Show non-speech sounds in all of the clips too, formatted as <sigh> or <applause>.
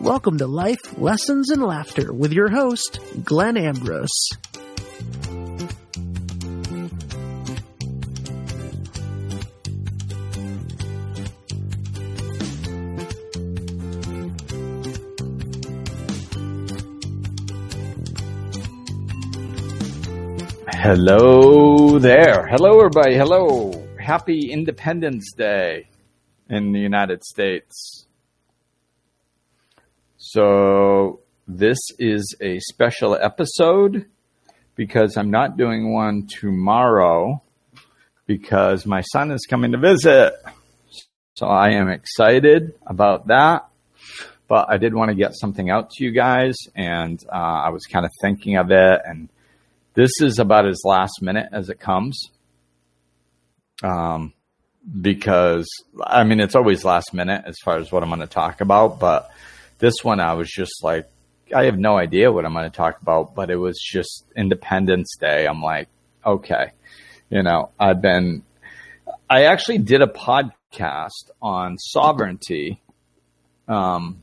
Welcome to Life, Lessons, and Laughter with your host, Glenn Ambrose. Hello there. Hello, everybody. Hello. Happy Independence Day in the United States. So, this is a special episode because I'm not doing one tomorrow because my son is coming to visit. So, I am excited about that. But I did want to get something out to you guys, and uh, I was kind of thinking of it and this is about as last minute as it comes. Um, because I mean, it's always last minute as far as what I'm going to talk about, but this one I was just like, I have no idea what I'm going to talk about, but it was just Independence Day. I'm like, okay, you know, I've been, I actually did a podcast on sovereignty. Um,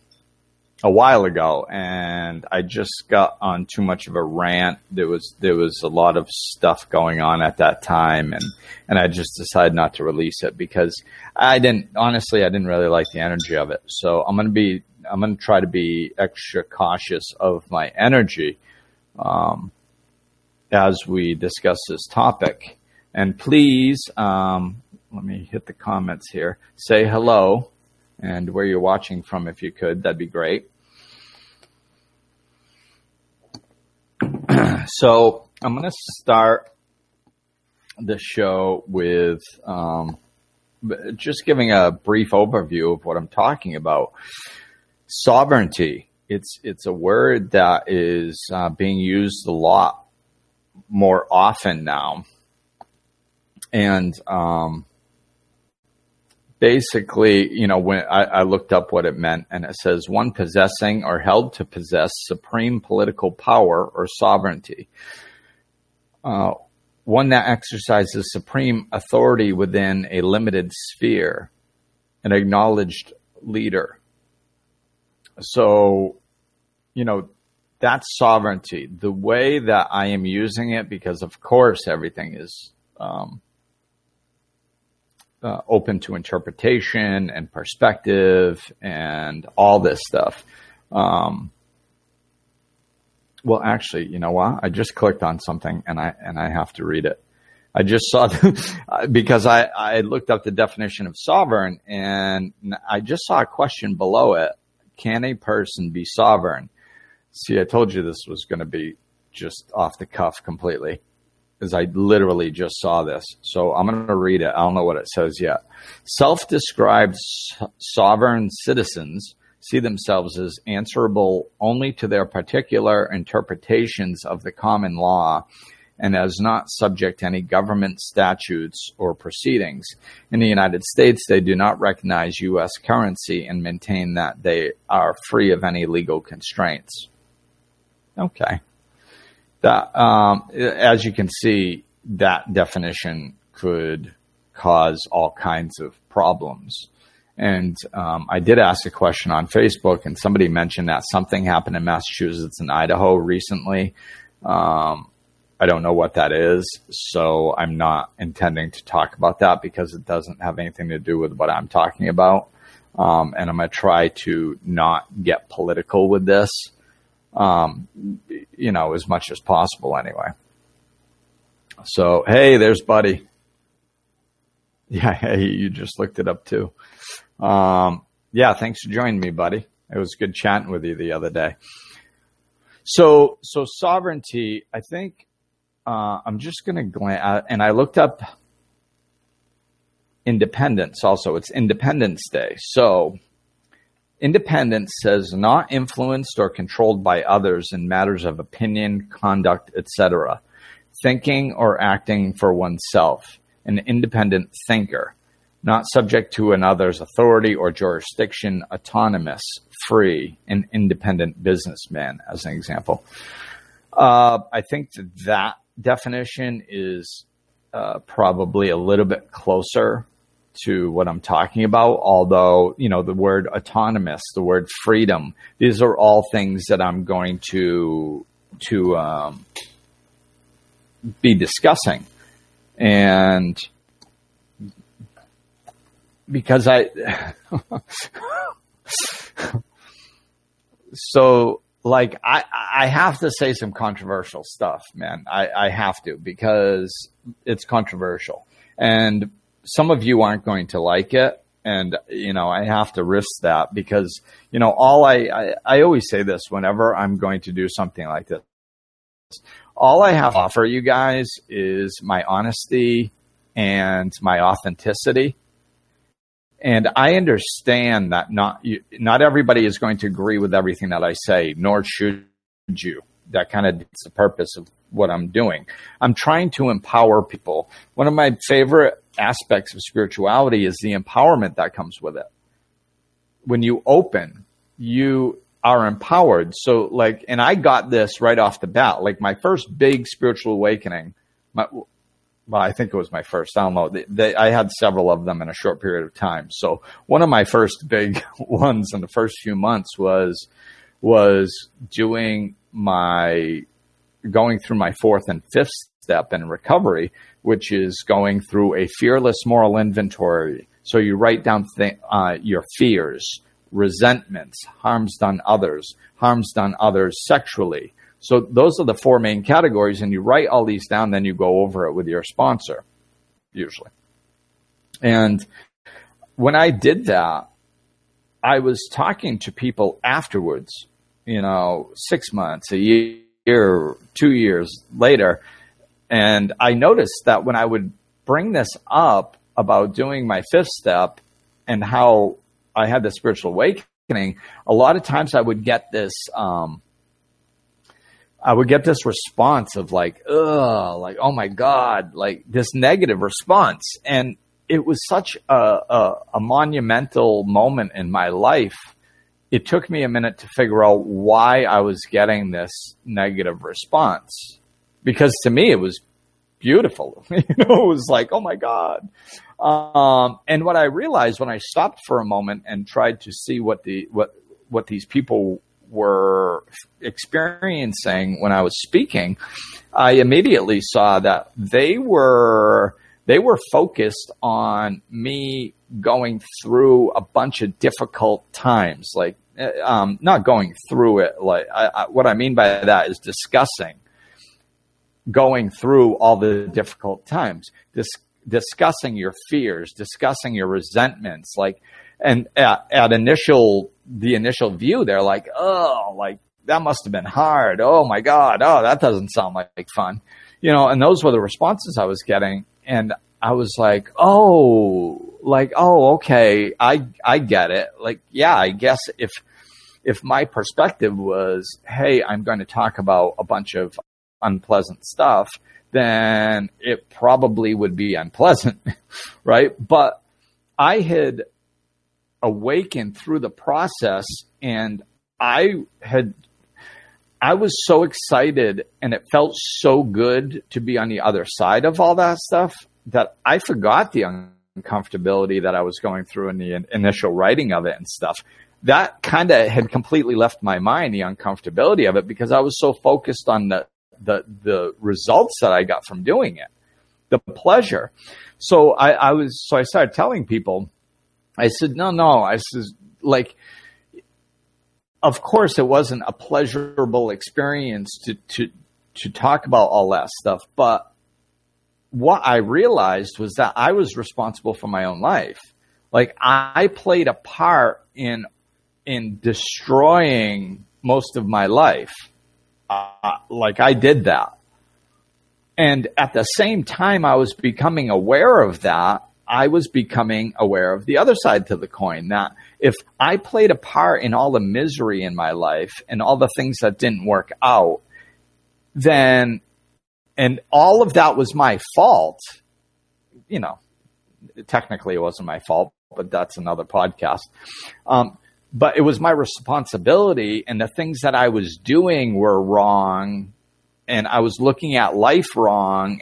a while ago and I just got on too much of a rant. There was there was a lot of stuff going on at that time and and I just decided not to release it because I didn't honestly I didn't really like the energy of it. So I'm going to be I'm going to try to be extra cautious of my energy um, as we discuss this topic. And please um, let me hit the comments here. Say hello and where you're watching from if you could. That'd be great. <clears throat> so I'm going to start the show with um, just giving a brief overview of what I'm talking about. Sovereignty. It's it's a word that is uh, being used a lot more often now, and um, basically, you know, when I, I, looked up what it meant, and it says one possessing or held to possess supreme political power or sovereignty. Uh, one that exercises supreme authority within a limited sphere, an acknowledged leader. So, you know, that's sovereignty. The way that I am using it, because of course everything is um, uh, open to interpretation and perspective and all this stuff. Um, well, actually, you know what? I just clicked on something and I and I have to read it. I just saw the, <laughs> because I I looked up the definition of sovereign and I just saw a question below it. Can a person be sovereign? See, I told you this was going to be just off the cuff completely because I literally just saw this. So I'm going to read it. I don't know what it says yet. Self described sovereign citizens see themselves as answerable only to their particular interpretations of the common law and as not subject to any government statutes or proceedings. In the United States, they do not recognize U.S. currency and maintain that they are free of any legal constraints. Okay that um, as you can see, that definition could cause all kinds of problems. And um, I did ask a question on Facebook, and somebody mentioned that something happened in Massachusetts and Idaho recently. Um, I don't know what that is, so I'm not intending to talk about that because it doesn't have anything to do with what I'm talking about. Um, and I'm going to try to not get political with this um, you know, as much as possible anyway. So, hey, there's Buddy. Yeah, <laughs> hey, you just looked it up too. Um, yeah, thanks for joining me, buddy. It was good chatting with you the other day. So, so sovereignty, I think, uh, I'm just going to glance, uh, and I looked up independence also. It's Independence Day. So, Independence says not influenced or controlled by others in matters of opinion, conduct, etc. Thinking or acting for oneself. An independent thinker. Not subject to another's authority or jurisdiction, autonomous, free, an independent businessman, as an example. Uh, I think that, that definition is uh, probably a little bit closer to what I'm talking about. Although, you know, the word autonomous, the word freedom, these are all things that I'm going to, to, um, be discussing. And because I, <laughs> so like I, I have to say some controversial stuff, man. I, I have to because it's controversial and some of you aren't going to like it. And, you know, I have to risk that because, you know, all I, I, I always say this whenever I'm going to do something like this. All I have to offer you guys is my honesty and my authenticity and I understand that not not everybody is going to agree with everything that I say, nor should you. That kind of is the purpose of what I'm doing. I'm trying to empower people. One of my favorite aspects of spirituality is the empowerment that comes with it. When you open, you are empowered. So like, and I got this right off the bat. Like my first big spiritual awakening, my, well, I think it was my first. Know. They, they, I had several of them in a short period of time. So one of my first big <laughs> ones in the first few months was was doing my going through my fourth and fifth step in recovery, which is going through a fearless moral inventory. So you write down th- uh, your fears, resentments, harms done others, harms done others sexually, so those are the four main categories, and you write all these down, then you go over it with your sponsor, usually. And when I did that, I was talking to people afterwards, you know, six months, a year, two years later, and I noticed that when I would bring this up about doing my fifth step and how I had the spiritual awakening, a lot of times I would get this um, I would get this response of like, ugh, like, oh my God, like this negative response. And it was such a, a, a monumental moment in my life. It took me a minute to figure out why I was getting this negative response because to me it was beautiful. <laughs> you know, it was like, oh my God. Um, and what I realized when I stopped for a moment and tried to see what the, what, what these people were experiencing when I was speaking, I immediately saw that they were they were focused on me going through a bunch of difficult times, like um, not going through it. Like I, I, what I mean by that is discussing going through all the difficult times, Dis- discussing your fears, discussing your resentments, like and at, at initial the initial view, they're like, oh, like that must have been hard. Oh my God. Oh, that doesn't sound like, like fun. You know, and those were the responses I was getting. And I was like, oh, like, oh, okay. I, I get it. Like, yeah, I guess if, if my perspective was, hey, I'm going to talk about a bunch of unpleasant stuff, then it probably would be unpleasant, <laughs> right? But I had awakened through the process and I had I was so excited and it felt so good to be on the other side of all that stuff that I forgot the uncomfortability that I was going through in the initial writing of it and stuff. That kind of had completely left my mind, the uncomfortability of it, because I was so focused on the, the, the results that I got from doing it, the pleasure. So I, I was, so I started telling people, I said, no, no. I said, like, of course, it wasn't a pleasurable experience to, to, to talk about all that stuff. But what I realized was that I was responsible for my own life. Like I played a part in, in destroying most of my life. Uh, like I did that. And at the same time, I was becoming aware of that. I was becoming aware of the other side to the coin. That if I played a part in all the misery in my life and all the things that didn't work out, then, and all of that was my fault, you know, technically it wasn't my fault, but that's another podcast. Um, but it was my responsibility and the things that I was doing were wrong and I was looking at life wrong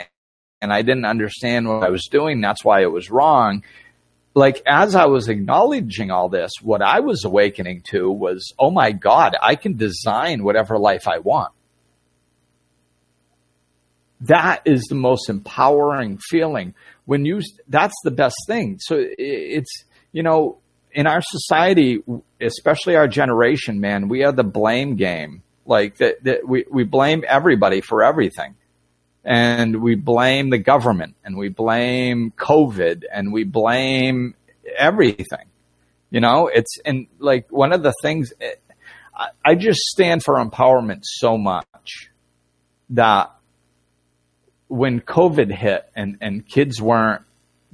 and I didn't understand what I was doing. That's why it was wrong. like as I was acknowledging all this, what I was awakening to was, oh my God, I can design whatever life I want. That is the most empowering feeling when you, that's the best thing. So it's, you know, in our society, especially our generation, man, we are the blame game. Like that, that we, we blame everybody for everything and we blame the government and we blame COVID and we blame everything. You know, it's and like one of the things eh, I, I just stand for empowerment so much that when COVID hit and, and kids weren't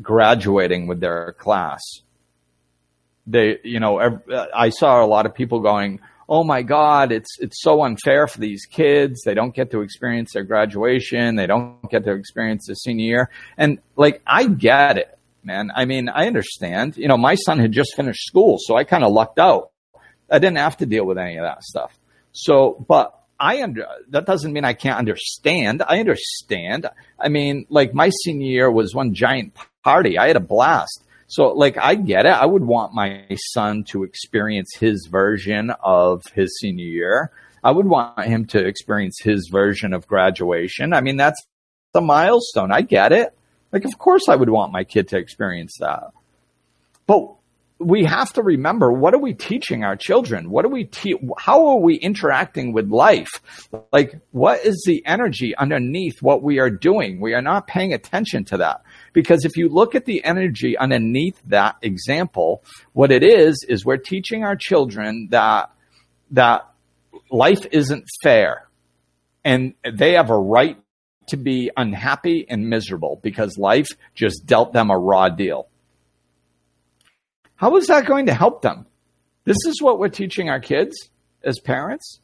graduating with their class, they, you know, I saw a lot of people going, oh my God, it's, it's so unfair for these kids. They don't get to experience their graduation. They don't get to experience the senior year. And like, I get it, man. I mean, I understand. You know, my son had just finished school, so I kind of lucked out. I didn't have to deal with any of that stuff. So, but I under, that doesn't mean I can't understand. I understand. I mean, like my senior year was one giant party. I had a blast. So, like, I get it. I would want my son to experience his version of his senior year. I would want him to experience his version of graduation. I mean, that's the milestone. I get it. Like, of course, I would want my kid to experience that. But we have to remember what are we teaching our children? What are we te- how are we interacting with life? Like what is the energy underneath what we are doing? We are not paying attention to that. Because if you look at the energy underneath that example, what it is is we're teaching our children that that life isn't fair and they have a right to be unhappy and miserable because life just dealt them a raw deal. How is that going to help them? This is what we're teaching our kids as parents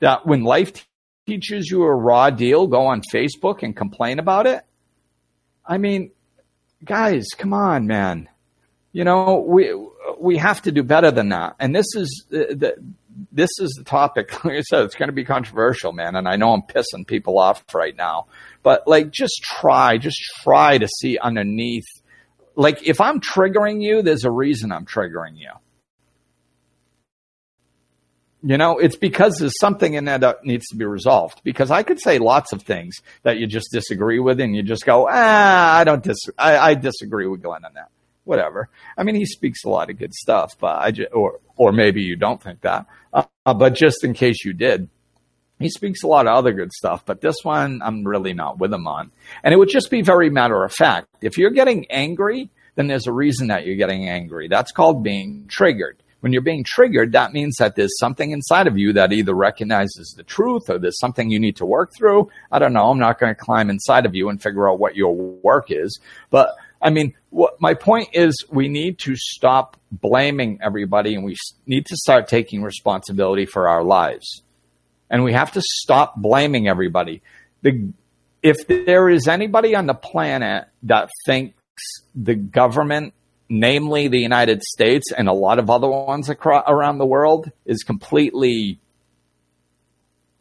that when life teaches you a raw deal, go on Facebook and complain about it. I mean, guys, come on, man. You know, we we have to do better than that. And this is the, the this is the topic. <laughs> Like I said, it's going to be controversial, man. And I know I'm pissing people off right now, but like, just try, just try to see underneath like if I'm triggering you, there's a reason I'm triggering you. You know, it's because there's something in there that needs to be resolved. Because I could say lots of things that you just disagree with, and you just go, ah, I don't dis, I, I disagree with Glenn on that. Whatever. I mean, he speaks a lot of good stuff, but I just, or or maybe you don't think that. Uh, but just in case you did, he speaks a lot of other good stuff, but this one I'm really not with him on. And it would just be very matter of fact. If you're getting angry, then there's a reason that you're getting angry. That's called being triggered. When you're being triggered, that means that there's something inside of you that either recognizes the truth or there's something you need to work through. I don't know. I'm not going to climb inside of you and figure out what your work is. But I mean, what my point is we need to stop blaming everybody and we need to start taking responsibility for our lives and we have to stop blaming everybody. The, if there is anybody on the planet that thinks the government, namely the United States and a lot of other ones across, around the world, is completely,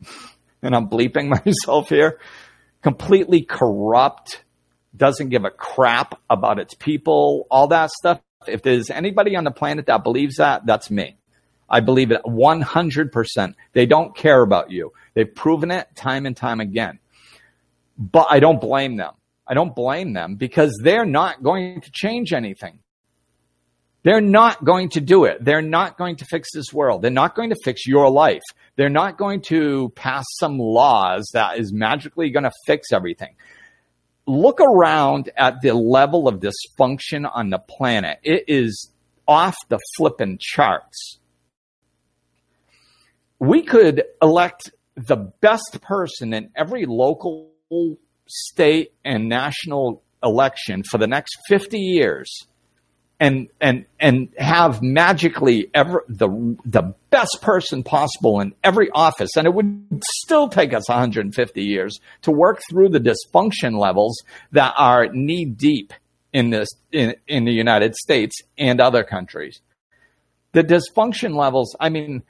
<laughs> and I'm bleeping <laughs> myself here, completely corrupt, doesn't give a crap about its people, all that stuff. If there's anybody on the planet that believes that, that's me. I believe it 100%. They don't care about you. They've proven it time and time again. But I don't blame them. I don't blame them because they're not going to change anything. They're not going to do it. They're not going to fix this world. They're not going to fix your life. They're not going to pass some laws that is magically going to fix everything. Look around at the level of dysfunction on the planet. It is off the flippin' charts we could elect the best person in every local, state, and national election for the next 50 years and and and have magically ever the the best person possible in every office. And it would still take us 150 years to work through the dysfunction levels that are knee deep in this in, in the United States and other countries. The dysfunction levels i mean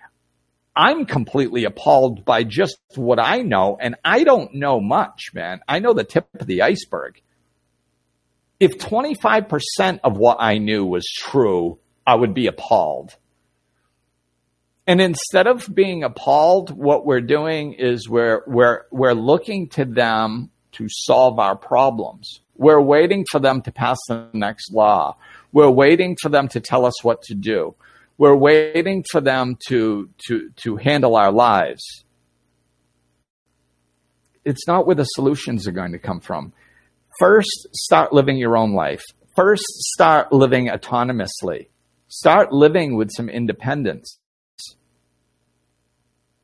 I'm completely appalled by just what I know, and I don't know much, man. I know the tip of the iceberg. if 25% of what I knew was true, I would be appalled. And instead of being appalled, what we're doing is we're, we're, we're looking to them to solve our problems. We're waiting for them to pass the next law. We're waiting for them to tell us what to do. We're waiting for them to, to, to handle our lives. It's not where the solutions are going to come from. First, start living your own life. First, start living autonomously. Start living with some independence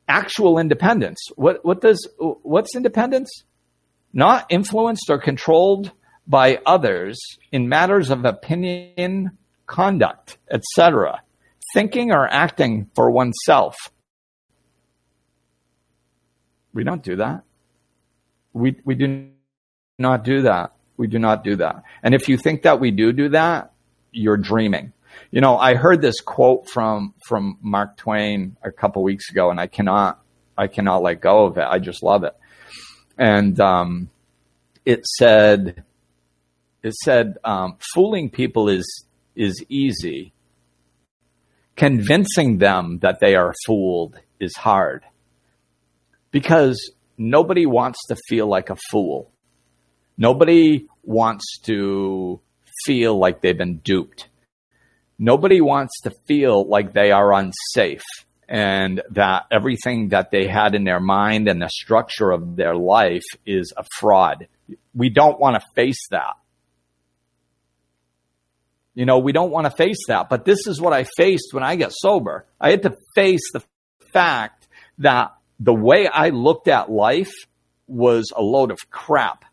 actual independence. What, what does, what's independence? Not influenced or controlled by others in matters of opinion, conduct, etc. Thinking or acting for oneself. We don't do that. We, we do not do that. We do not do that. And if you think that we do do that, you're dreaming. You know, I heard this quote from from Mark Twain a couple weeks ago, and I cannot I cannot let go of it. I just love it. And um, it said it said um, fooling people is is easy. Convincing them that they are fooled is hard because nobody wants to feel like a fool. Nobody wants to feel like they've been duped nobody wants to feel like they are unsafe and that everything that they had in their mind and the structure of their life is a fraud. We don't want to face that. You know, we don't want to face that, but this is what I faced when I got sober. I had to face the fact that the way I looked at life was a load of crap.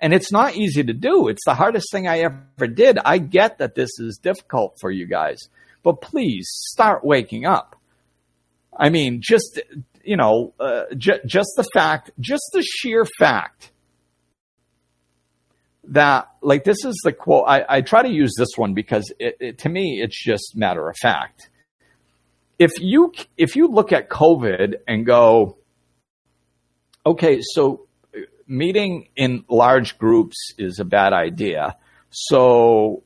And it's not easy to do. It's the hardest thing I ever did. I get that this is difficult for you guys, but please start waking up. I mean, just, you know, uh, just the fact, just the sheer fact that, like, this is the quote. I, I try to use this one because it, it, to me, it's just matter of fact. If you, if you look at COVID and go, okay, so meeting in large groups is a bad idea. So,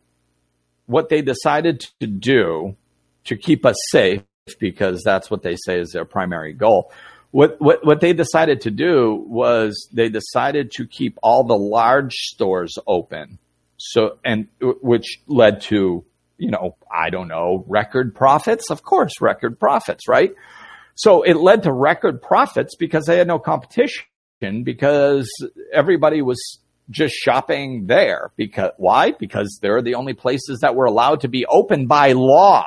what they decided to do to keep us safe, because that's what they say is their primary goal, what, what, what they decided to do was they decided to keep all the large stores open. So, and which led to, you know, I don't know, record profits. Of course, record profits, right? So it led to record profits because they had no competition because everybody was just shopping there. Because why? Because they're the only places that were allowed to be open by law.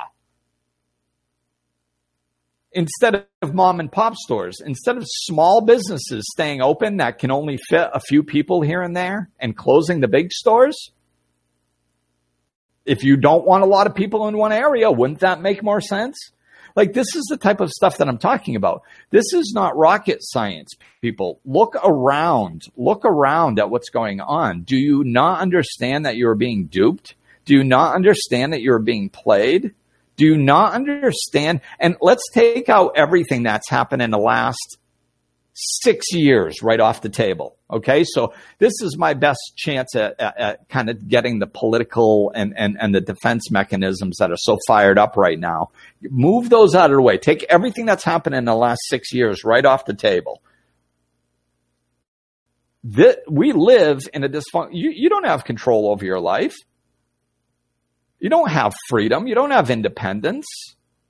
Instead of mom and pop stores, instead of small businesses staying open that can only fit a few people here and there and closing the big stores, if you don't want a lot of people in one area, wouldn't that make more sense? Like this is the type of stuff that I'm talking about. This is not rocket science, people. Look around. Look around at what's going on. Do you not understand that you're being duped? Do you not understand that you're being played? Do not understand? And let's take out everything that's happened in the last six years right off the table. Okay. So this is my best chance at, at, at, kind of getting the political and, and, and the defense mechanisms that are so fired up right now. Move those out of the way. Take everything that's happened in the last six years right off the table. This, we live in a dysfunction. You, you don't have control over your life. You don't have freedom. You don't have independence.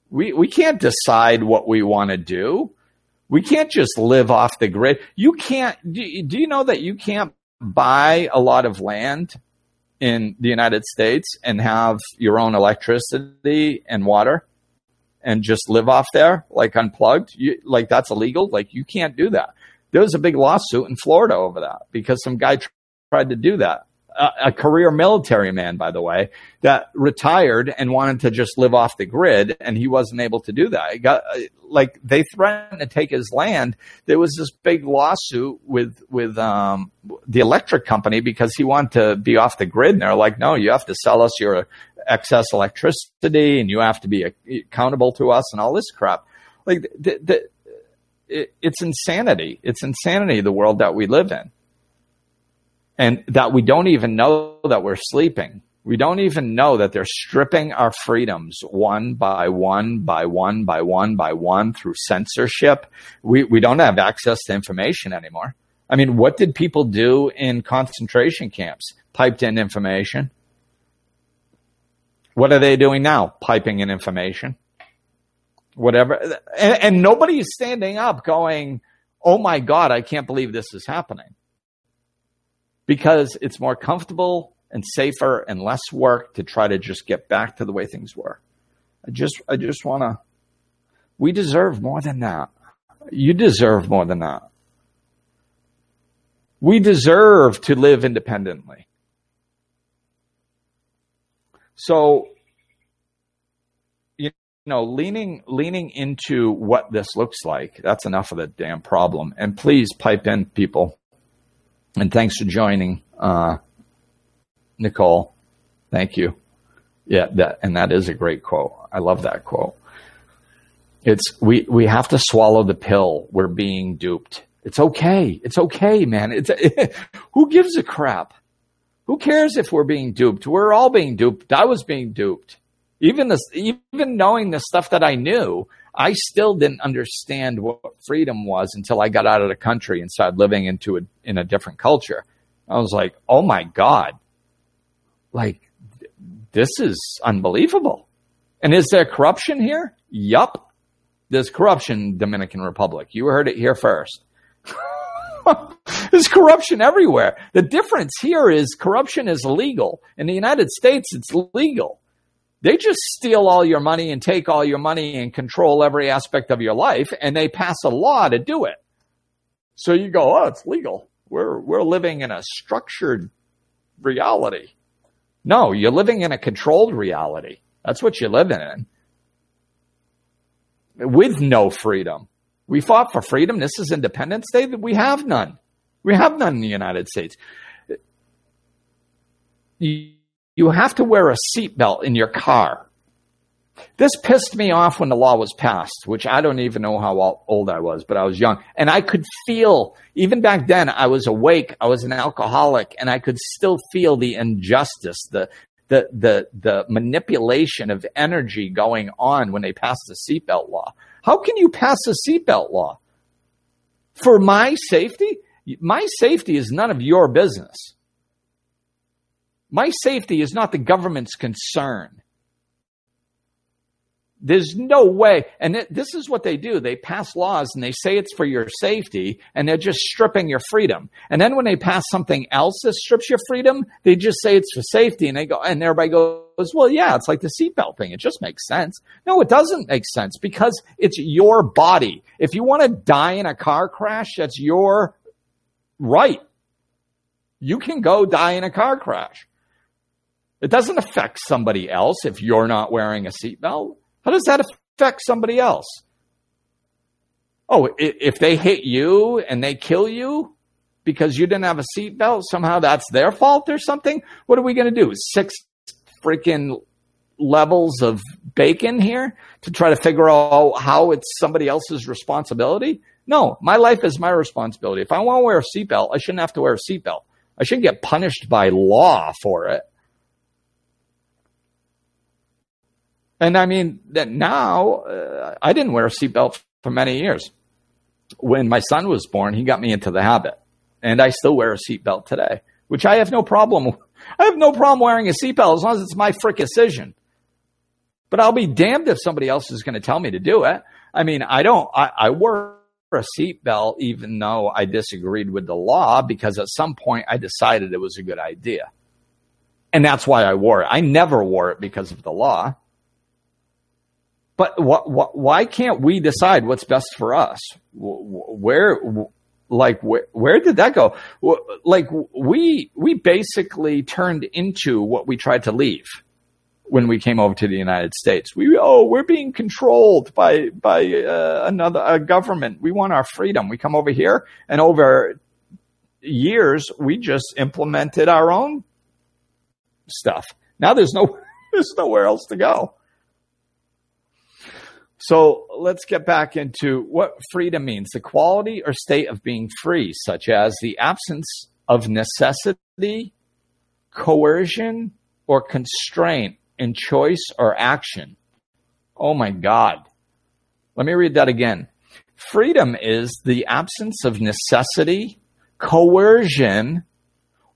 We, we can't decide what we want to do we can't just live off the grid. You can't, do, you know that you can't buy a lot of land in the United States and have your own electricity and water and just live off there, like unplugged? You, like that's illegal. Like you can't do that. There was a big lawsuit in Florida over that because some guy tried to do that a, career military man, by the way, that retired and wanted to just live off the grid, and he wasn't able to do that. He got like they threatened to take his land. There was this big lawsuit with with um, the electric company because he wanted to be off the grid, and they're like, "No, you have to sell us your excess electricity, and you have to be accountable to us, and all this crap." Like the, the, it, it's insanity. It's insanity the world that we live in and that we don't even know that we're sleeping. We don't even know that they're stripping our freedoms one by one by one by one by one through censorship. We, we don't have access to information anymore. I mean, what did people do in concentration camps? Piped in information. What are they doing now? Piping in information. Whatever. And, and nobody is standing up going, oh my God, I can't believe this is happening. Because it's more comfortable and safer and less work to try to just get back to the way things were. I just, I just want to, we deserve more than that. You deserve more than that. We deserve to live independently. So, you know, leaning leaning into what this looks like, that's enough of the damn problem. And please pipe in, people. And thanks for joining. Uh, Nicole. Thank you. Yeah, that and that is a great quote. I love that quote. It's we we have to swallow the pill. We're being duped. It's okay. It's okay, man. It's it, <laughs> who gives a crap? Who cares if we're being duped? We're all being duped. I was being duped. Even this, even knowing the stuff that I knew, I still didn't understand what freedom was until I got out of the country and started living into a in a different culture. I was like, oh my god, like, this is unbelievable. And is there corruption here? Yup. There's corruption Dominican Republic. You heard it here first. <laughs> There's corruption everywhere. The difference here is corruption is legal. In the United States, it's legal. They just steal all your money and take all your money and control every aspect of your life, and they pass a law to do it. So you go, oh, it's legal. We're, we're living in a structured reality. No, you're living in a controlled reality. That's what you're living in. With no freedom. We fought for freedom. This is Independence Day. We have none. We have none in the United States. You have to wear a seatbelt in your car. This pissed me off when the law was passed, which I don't even know how old I was, but I was young. And I could feel, even back then, I was awake, I was an alcoholic, and I could still feel the injustice, the, the, the, the manipulation of energy going on when they passed the seatbelt law. How can you pass a seatbelt law? For my safety? My safety is none of your business. My safety is not the government's concern. There's no way. And it, this is what they do. They pass laws and they say it's for your safety and they're just stripping your freedom. And then when they pass something else that strips your freedom, they just say it's for safety and they go, and everybody goes, well, yeah, it's like the seatbelt thing. It just makes sense. No, it doesn't make sense because it's your body. If you want to die in a car crash, that's your right. You can go die in a car crash. It doesn't affect somebody else if you're not wearing a seatbelt. How does that affect somebody else? Oh, if they hit you and they kill you because you didn't have a seatbelt, somehow that's their fault or something? What are we going to do? Six freaking levels of bacon here to try to figure out how it's somebody else's responsibility? No, my life is my responsibility. If I want to wear a seatbelt, I shouldn't have to wear a seatbelt. I shouldn't get punished by law for it. And I mean, that now uh, I didn't wear a seatbelt for many years. When my son was born, he got me into the habit, and I still wear a seatbelt today, which I have no problem. I have no problem wearing a seatbelt as long as it's my frick decision. But I'll be damned if somebody else is going to tell me to do it. I mean, I don't. I, I wore a seatbelt even though I disagreed with the law because at some point I decided it was a good idea, and that's why I wore it. I never wore it because of the law. But wh- wh- why can't we decide what's best for us? Where, like, where, where did that go? Like, we we basically turned into what we tried to leave when we came over to the United States. We oh, we're being controlled by by uh, another government. We want our freedom. We come over here, and over years, we just implemented our own stuff. Now there's no <laughs> there's nowhere else to go. So let's get back into what freedom means the quality or state of being free, such as the absence of necessity coercion, or constraint in choice or action. Oh my God. Let me read that again. Freedom is the absence of necessity, coercion,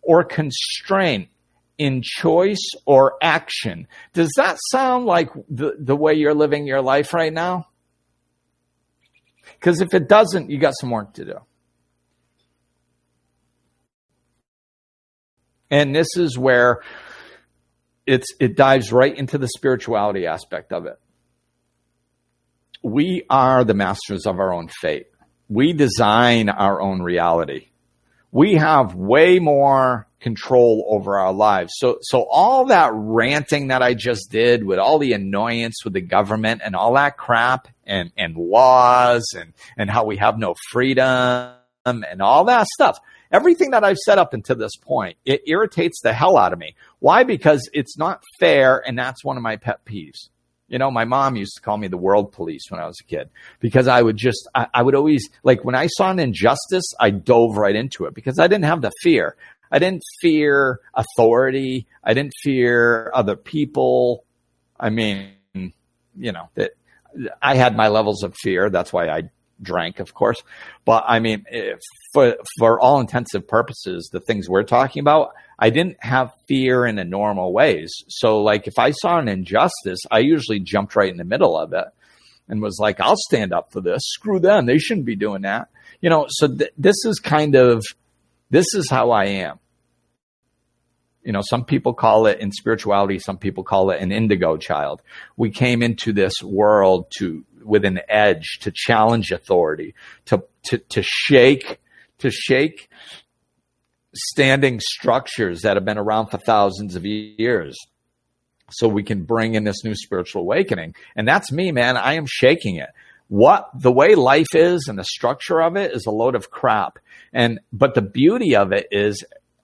or constraint in choice or action. Does that sound like the, the way you're living your life right now? Because if it doesn't, you got some work to do. And this is where it's it dives right into the spirituality aspect of it. We are the masters of our own fate. We design our own reality. We have way more control over our lives. So, so all that ranting that I just did with all the annoyance with the government and all that crap and, and laws and, and how we have no freedom and all that stuff. Everything that I've said up until this point, it irritates the hell out of me. Why? Because it's not fair, and that's one of my pet peeves. You know, my mom used to call me the world police when I was a kid because I would just, I, I, would always, like when I saw an injustice, I dove right into it because I didn't have the fear. I didn't fear authority. I didn't fear other people. I mean, you know, that I had my levels of fear. That's why I drank, of course. But I mean, eh, for for all intensive purposes, the things we're talking about, I didn't have fear in a normal ways. So, like, if I saw an injustice, I usually jumped right in the middle of it and was like, "I'll stand up for this. Screw them. They shouldn't be doing that." You know. So th- this is kind of this is how I am. You know, some people call it in spirituality, some people call it an indigo child. We came into this world to with an edge to challenge authority, to to to shake to shake standing structures that have been around for thousands of years so we can bring in this new spiritual awakening. And that's me, man. I am shaking it. What the way life is and the structure of it is a load of crap. And, but the beauty of it is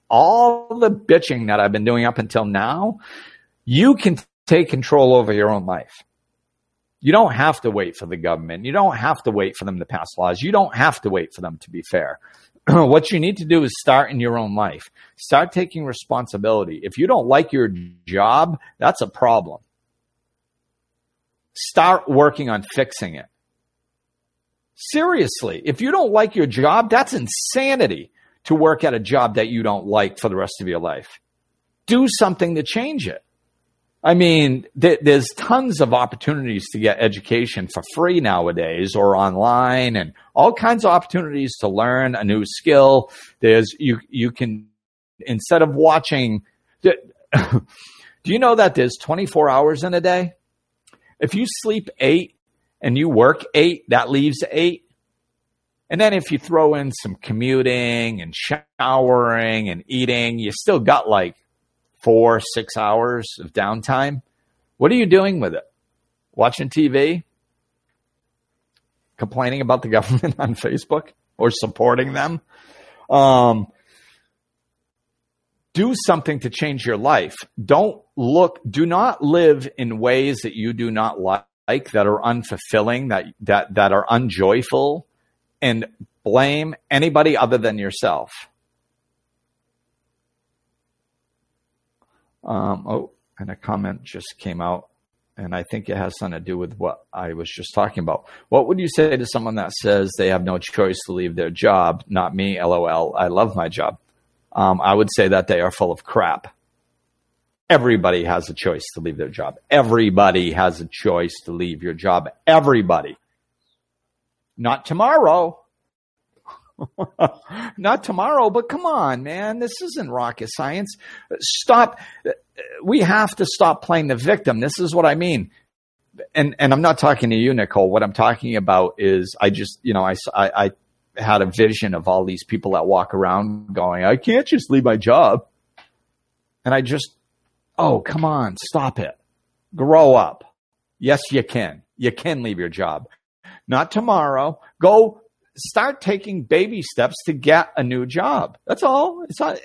all the bitching that I've been doing up until now, you can take control over your own life. You don't have to wait for the government. You don't have to wait for them to pass laws. You don't have to wait for them to be fair. <clears throat> what you need to do is start in your own life. Start taking responsibility. If you don't like your job, that's a problem. Start working on fixing it. Seriously, if you don't like your job, that's insanity to work at a job that you don't like for the rest of your life. Do something to change it. I mean, th- there's tons of opportunities to get education for free nowadays or online and all kinds of opportunities to learn a new skill. There's, you, you can, instead of watching, <laughs> do you know that there's 24 hours in a day? If you sleep eight and you work eight, that leaves eight. And then if you throw in some commuting and showering and eating, you still got like four, six hours of downtime. What are you doing with it? Watching TV? Complaining about the <laughs> government on Facebook or supporting them? Um, do something to change your life. Don't look, do not live in ways that you do not like, that are unfulfilling, that, that, that are unjoyful, and blame anybody other than yourself. Um, oh, and a comment just came out, and I think it has something to do with what I was just talking about. What would you say to someone that says they have no choice to leave their job? Not me, lol. I love my job. Um, I would say that they are full of crap. Everybody has a choice to leave their job. Everybody has a choice to leave your job. Everybody. Not tomorrow. <laughs> Not tomorrow, but come on, man. This isn't rocket science. Stop. We have to stop playing the victim. This is what I mean. And, and I'm not talking to you, Nicole. What I'm talking about is I just, you know, I, I, I had a vision of all these people that walk around going, I can't just leave my job. And I just, oh, come on, stop it. Grow up. Yes, you can. You can leave your job. Not tomorrow. Go start taking baby steps to get a new job. That's all. It's not,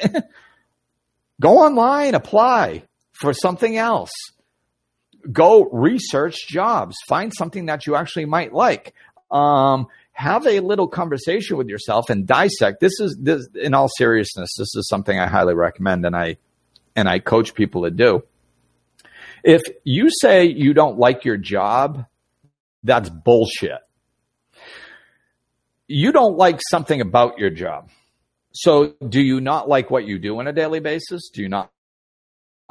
<laughs> go online, apply for something else. Go research jobs. Find something that you actually might like. Um, have a little conversation with yourself and dissect. This is this in all seriousness, this is something I highly recommend and I and I coach people to do. If you say you don't like your job, that's bullshit. You don't like something about your job. So do you not like what you do on a daily basis? Do you not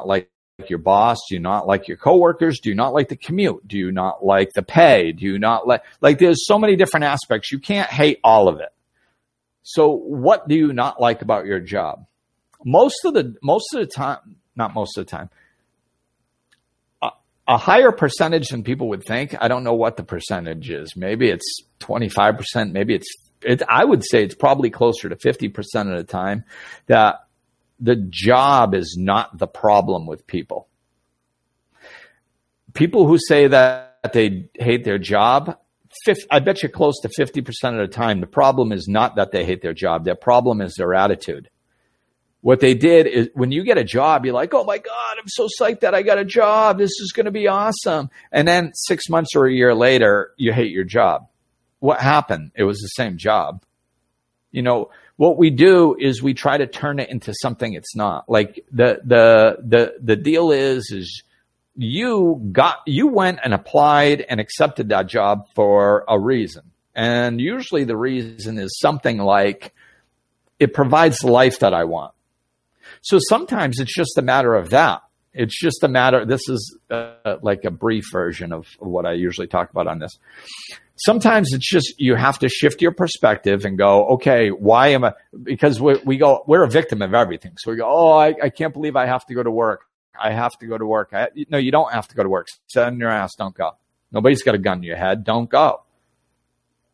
like your boss? Do you not like your coworkers? Do you not like the commute? Do you not like the pay? Do you not like, like there's so many different aspects. You can't hate all of it. So what do you not like about your job? Most of the, most of the time, not most of the time, a, a higher percentage than people would think. I don't know what the percentage is. Maybe it's 25%. Maybe it's, it, I would say it's probably closer to 50% of the time that the job is not the problem with people. People who say that they hate their job, I bet you close to 50% of the time, the problem is not that they hate their job. Their problem is their attitude. What they did is when you get a job, you're like, oh my God, I'm so psyched that I got a job. This is going to be awesome. And then six months or a year later, you hate your job. What happened? It was the same job. You know, what we do is we try to turn it into something it's not. Like the the the the deal is is you got you went and applied and accepted that job for a reason. And usually the reason is something like it provides the life that I want. So sometimes it's just a matter of that. It's just a matter. This is uh, like a brief version of what I usually talk about on this sometimes it's just you have to shift your perspective and go, okay, why am I? Because we, we go, we're a victim of everything. So we go, oh, I, I can't believe I have to go to work. I have to go to work. I, no, you don't have to go to work. Sit on your ass. Don't go. Nobody's got a gun in your head. Don't go.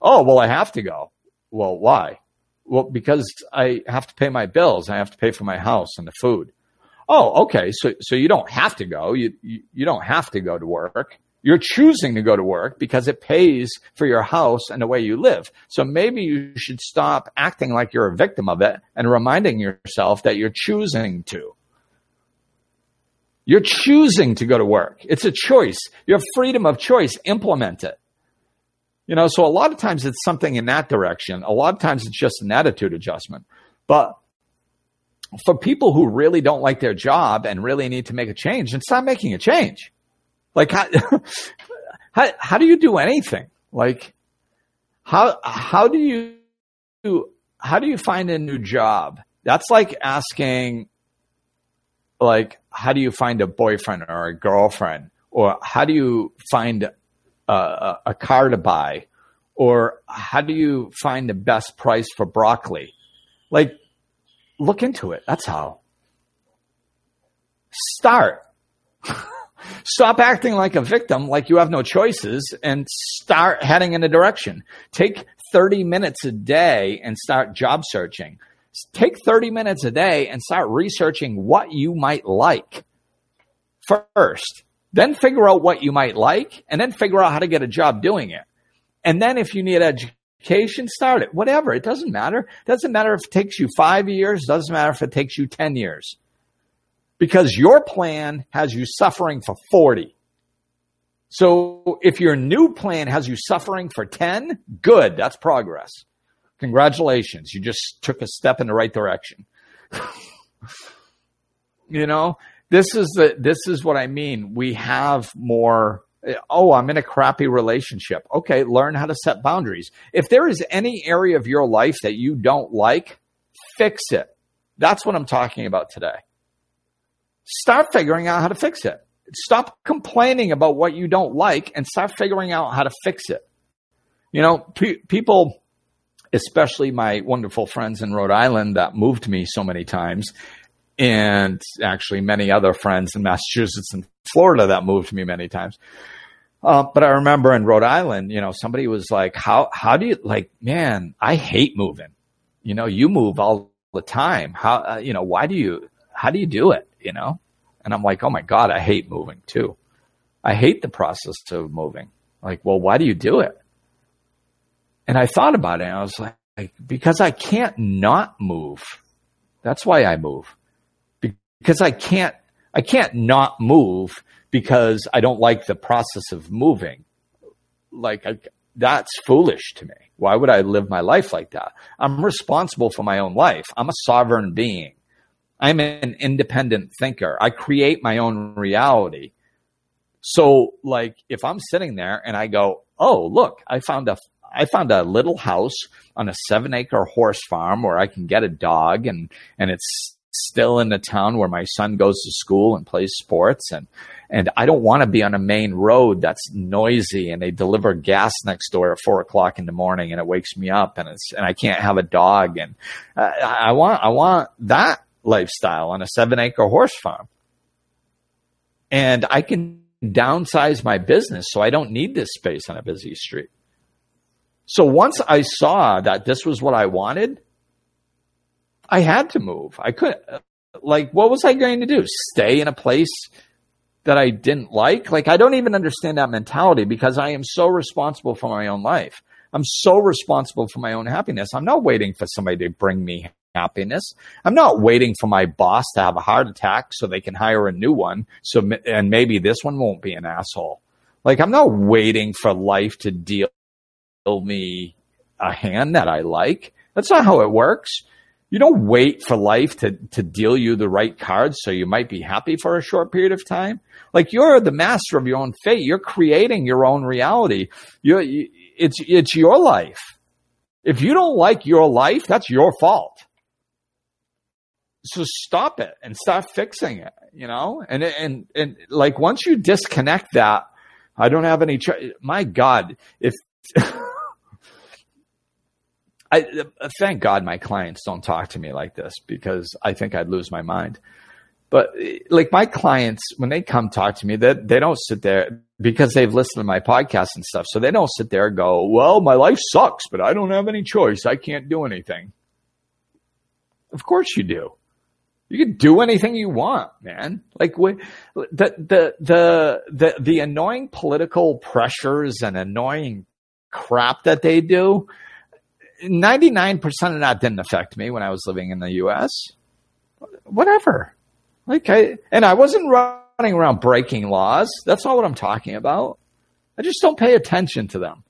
Oh, well, I have to go. Well, why? Well, because I have to pay my bills. I have to pay for my house and the food. Oh, okay. So, so you don't have to go. You, you, you don't have to go to work. You're choosing to go to work because it pays for your house and the way you live. So maybe you should stop acting like you're a victim of it and reminding yourself that you're choosing to. You're choosing to go to work. It's a choice. You have freedom of choice. Implement it. You know, so a lot of times it's something in that direction. A lot of times it's just an attitude adjustment. But for people who really don't like their job and really need to make a change, and stop making a change. Like how, <laughs> how, how do you do anything? Like how, how do you, how do you find a new job? That's like asking, like, how do you find a boyfriend or a girlfriend? Or how do you find a, a car to buy? Or how do you find the best price for broccoli? Like, look into it. That's how. Start. <laughs> Stop acting like a victim, like you have no choices, and start heading in a direction. Take 30 minutes a day and start job searching. Take 30 minutes a day and start researching what you might like first. Then figure out what you might like, and then figure out how to get a job doing it. And then if you need education, start it. Whatever. It doesn't matter. It doesn't matter if it takes you five years. It doesn't matter if it takes you 10 years because your plan has you suffering for 40. So if your new plan has you suffering for 10, good, that's progress. Congratulations, you just took a step in the right direction. <laughs> you know, this is the this is what I mean. We have more oh, I'm in a crappy relationship. Okay, learn how to set boundaries. If there is any area of your life that you don't like, fix it. That's what I'm talking about today start figuring out how to fix it. Stop complaining about what you don't like and start figuring out how to fix it. You know, pe- people, especially my wonderful friends in Rhode Island that moved me so many times, and actually many other friends in Massachusetts and Florida that moved me many times. Uh, but I remember in Rhode Island, you know, somebody was like, "How how do you like, man? I hate moving. You know, you move all the time. How uh, you know? Why do you? How do you do it? you know? And I'm like, oh my God, I hate moving too. I hate the process of moving. Like, well, why do you do it? And I thought about it and I was like, because I can't not move. That's why I move. Because I can't, I can't not move because I don't like the process of moving. Like I, that's foolish to me. Why would I live my life like that? I'm responsible for my own life. I'm a sovereign being. I'm an independent thinker. I create my own reality. So like if I'm sitting there and I go, "Oh, look, I found a I found a little house on a 7-acre horse farm where I can get a dog and and it's still in the town where my son goes to school and plays sports and and I don't want to be on a main road that's noisy and they deliver gas next door at four o'clock in the morning and it wakes me up and it's and I can't have a dog and uh, I want I want that lifestyle on a seven acre horse farm and I can downsize my business so I don't need this space on a busy street. So once I saw that this was what I wanted, I had to move. I couldn't, like, what was I going to do? Stay in a place that I didn't like? Like, I don't even understand that mentality because I am so responsible for my own life. I'm so responsible for my own happiness. I'm not waiting for somebody to bring me happiness. I'm not waiting for my boss to have a heart attack so they can hire a new one. So, and maybe this one won't be an asshole. Like, I'm not waiting for life to deal me a hand that I like. That's not how it works you don't wait for life to, to deal you the right cards so you might be happy for a short period of time. Like you're the master of your own fate. You're creating your own reality. You're, it's, it's your life. If you don't like your life, that's your fault. So stop it and start fixing it, you know? And, and, and like once you disconnect that, I don't have any, my God, if, <laughs> I uh, thank God my clients don't talk to me like this because I think I'd lose my mind. But like my clients, when they come talk to me, they, they don't sit there because they've listened to my podcast and stuff. So they don't sit there and go, well, my life sucks, but I don't have any choice. I can't do anything. Of course you do. You can do anything you want, man. Like the, the, the, the, the annoying political pressures and annoying crap that they do 99% of that didn't affect me when I was living in the US. Whatever. Like I, and I wasn't running around breaking laws. That's not what I'm talking about. I just don't pay attention to them.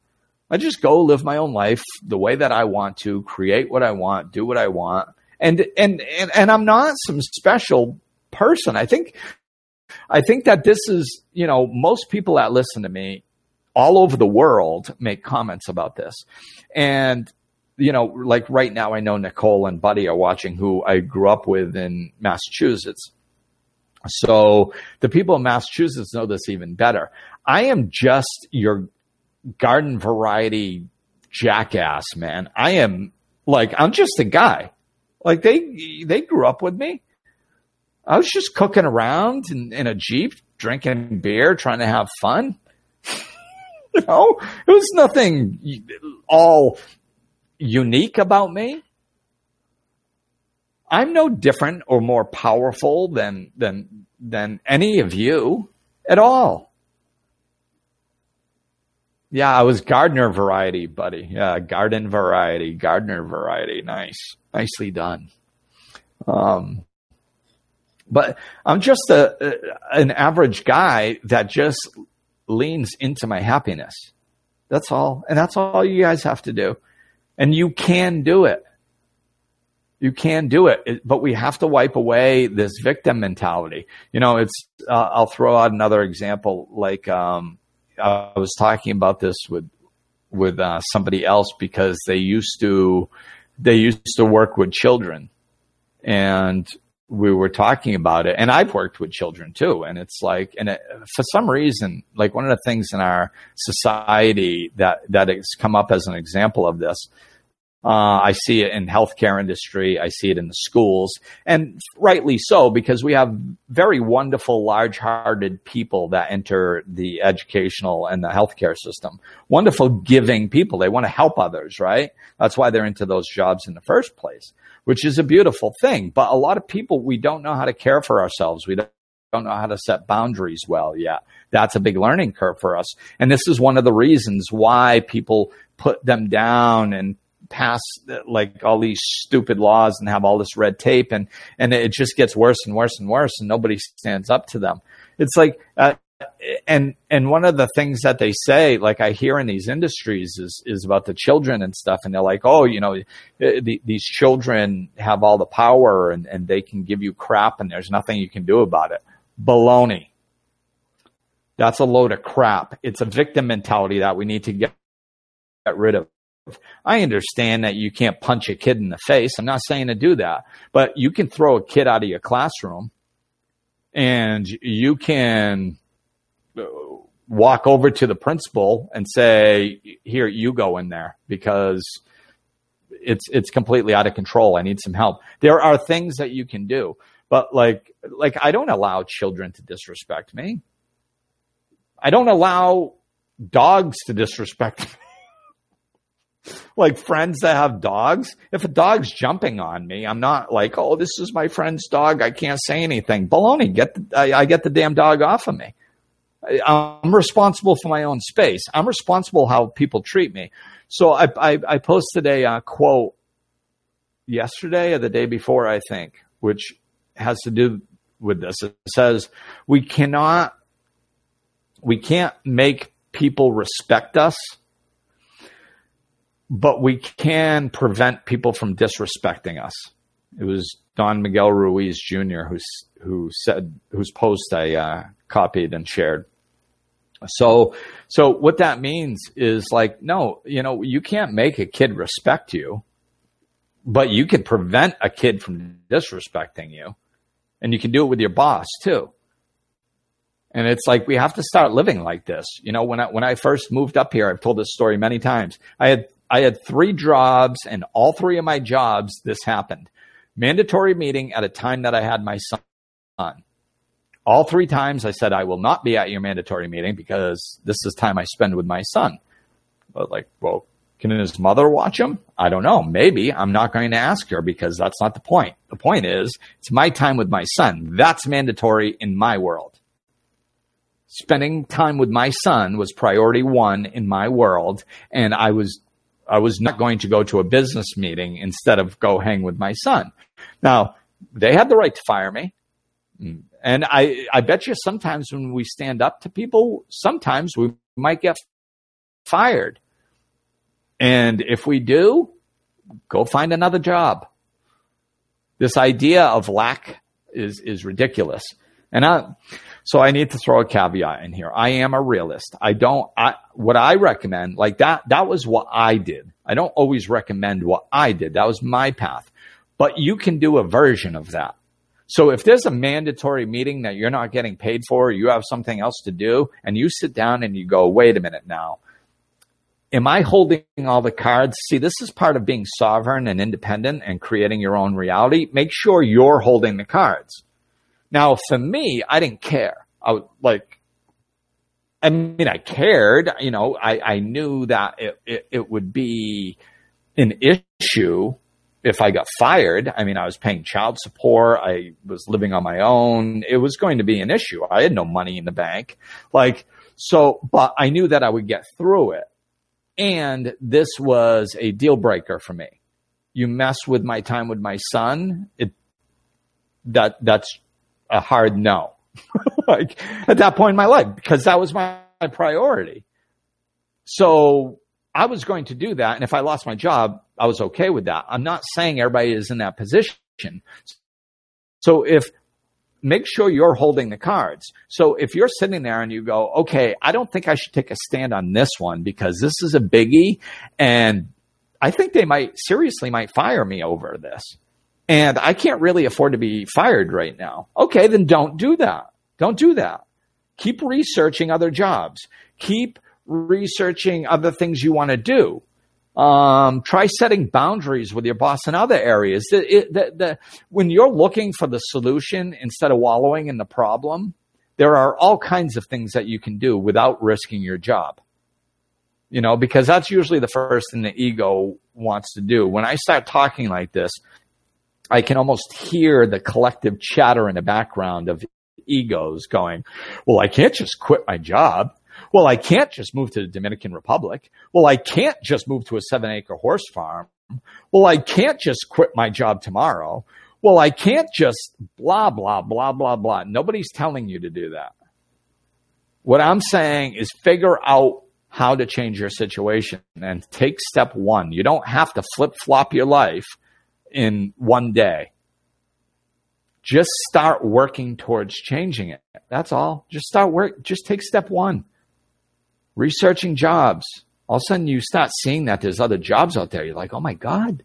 I just go live my own life the way that I want to, create what I want, do what I want. And, and, and, and I'm not some special person. I think, I think that this is, you know, most people that listen to me all over the world make comments about this. And you know, like right now, I know Nicole and Buddy are watching who I grew up with in Massachusetts. So the people in Massachusetts know this even better. I am just your garden variety jackass, man. I am like, I'm just a guy. Like they, they grew up with me. I was just cooking around in, in a Jeep, drinking beer, trying to have fun. <laughs> you know, it was nothing all unique about me. I'm no different or more powerful than than than any of you at all. Yeah, I was gardener variety, buddy. Yeah, garden variety, gardener variety. Nice, nicely done. Um, but I'm just a, a an average guy that just leans into my happiness. That's all, and that's all you guys have to do. And you can do it. You can do it, but we have to wipe away this victim mentality. You know, it's, uh, I'll throw out another example. Like, um, I was talking about this with, with, uh, somebody else because they used to, they used to work with children and we were talking about it and I've worked with children too. And it's like, and it, for some reason, like one of the things in our society that, that has come up as an example of this, uh, I see it in healthcare industry. I see it in the schools and rightly so because we have very wonderful, large-hearted people that enter the educational and the healthcare system. Wonderful giving people. They want to help others, right? That's why they're into those jobs in the first place which is a beautiful thing. But a lot of people, we don't know how to care for ourselves. We don't know how to set boundaries well yet. That's a big learning curve for us. And this is one of the reasons why people put them down and pass like all these stupid laws and have all this red tape and and it just gets worse and worse and worse and nobody stands up to them. It's like uh, and and one of the things that they say like i hear in these industries is is about the children and stuff and they're like oh you know eh, the, these children have all the power and and they can give you crap and there's nothing you can do about it. Baloney. That's a load of crap. It's a victim mentality that we need to get, get rid of. I understand that you can't punch a kid in the face. I'm not saying to do that, but you can throw a kid out of your classroom and you can walk over to the principal and say, "Here, you go in there," because it's it's completely out of control. I need some help. There are things that you can do, but like like I don't allow children to disrespect me. I don't allow dogs to disrespect me. <laughs> like friends that have dogs. If a dog's jumping on me, I'm not like, oh, this is my friend's dog. I can't say anything. Baloney. Get the, I, I get the damn dog off of me. I'm responsible for my own space. I'm responsible how people treat me. So I, I, I posted a uh, quote yesterday or the day before, I think, which has to do with this. It says, we cannot, we can't make people respect us, but we can prevent people from disrespecting us. It was Don Miguel Ruiz Jr. who who said whose post I uh, copied and shared. So, so what that means is like, no, you know, you can't make a kid respect you, but you can prevent a kid from disrespecting you. And you can do it with your boss too. And it's like we have to start living like this. You know, when I when I first moved up here, I've told this story many times. I had I had three jobs, and all three of my jobs, this happened. Mandatory meeting at a time that I had my son. All three times I said, I will not be at your mandatory meeting because this is time I spend with my son. But like, well, can his mother watch him? I don't know. Maybe I'm not going to ask her because that's not the point. The point is it's my time with my son. That's mandatory in my world. Spending time with my son was priority one in my world. And I was, I was not going to go to a business meeting instead of go hang with my son. Now, they had the right to fire me. And I, I bet you sometimes when we stand up to people, sometimes we might get fired. And if we do, go find another job. This idea of lack is, is ridiculous. And I, so I need to throw a caveat in here. I am a realist. I don't, I, what I recommend, like that, that was what I did. I don't always recommend what I did. That was my path. But you can do a version of that. So if there's a mandatory meeting that you're not getting paid for, you have something else to do, and you sit down and you go, wait a minute now. Am I holding all the cards? See, this is part of being sovereign and independent and creating your own reality. Make sure you're holding the cards. Now, for me, I didn't care. I was like, I mean, I cared, you know, I, I knew that it, it, it would be an issue if I got fired, I mean, I was paying child support. I was living on my own. It was going to be an issue. I had no money in the bank. Like, so, but I knew that I would get through it. And this was a deal breaker for me. You mess with my time with my son, it, that, that's a hard no. <laughs> like at that point in my life, because that was my, my priority. So I was going to do that. And if I lost my job, I was okay with that. I'm not saying everybody is in that position. So if make sure you're holding the cards. So if you're sitting there and you go, okay, I don't think I should take a stand on this one because this is a biggie and I think they might seriously might fire me over this. And I can't really afford to be fired right now. Okay, then don't do that. Don't do that. Keep researching other jobs. Keep researching other things you want to do. Um, try setting boundaries with your boss in other areas. It, the, the, when you're looking for the solution instead of wallowing in the problem, there are all kinds of things that you can do without risking your job. You know, because that's usually the first thing the ego wants to do. When I start talking like this, I can almost hear the collective chatter in the background of egos going, well, I can't just quit my job. Well, I can't just move to the Dominican Republic. Well, I can't just move to a seven acre horse farm. Well, I can't just quit my job tomorrow. Well, I can't just blah, blah, blah, blah, blah. Nobody's telling you to do that. What I'm saying is figure out how to change your situation and take step one. You don't have to flip flop your life in one day. Just start working towards changing it. That's all. Just start work. Just take step one. Researching jobs. All of a sudden you start seeing that there's other jobs out there. You're like, oh my God,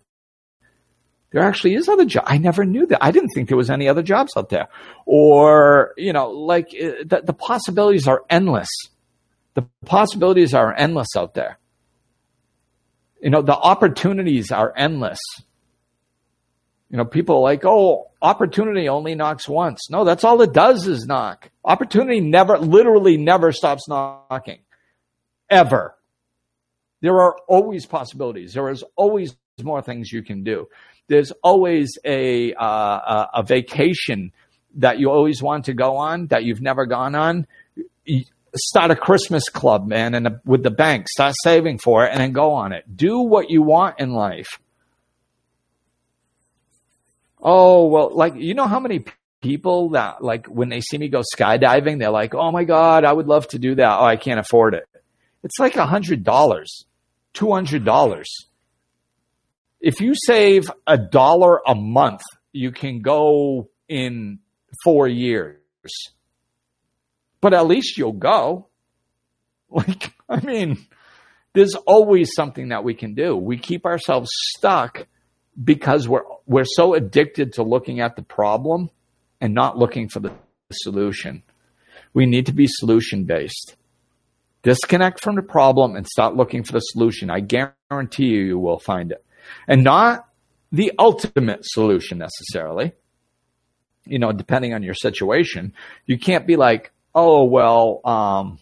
there actually is other jobs. I never knew that. I didn't think there was any other jobs out there. Or, you know, like uh, the, the possibilities are endless. The possibilities are endless out there. You know, the opportunities are endless. You know, people are like, oh, opportunity only knocks once. No, that's all it does is knock. Opportunity never, literally never stops knocking. Ever. There are always possibilities. There is always more things you can do. There's always a, uh, a vacation that you always want to go on that you've never gone on. Start a Christmas club, man, and with the bank, start saving for it and then go on it. Do what you want in life. Oh, well, like, you know how many people that, like, when they see me go skydiving, they're like, oh my God, I would love to do that. Oh, I can't afford it. It's like a hundred dollars, two hundred dollars. If you save a dollar a month, you can go in four years. But at least you'll go. <laughs> Like, I mean, there's always something that we can do. We keep ourselves stuck because we're we're so addicted to looking at the problem and not looking for the solution. We need to be solution based. Disconnect from the problem and start looking for the solution. I guarantee you, you will find it. And not the ultimate solution necessarily. You know, depending on your situation, you can't be like, oh, well, um,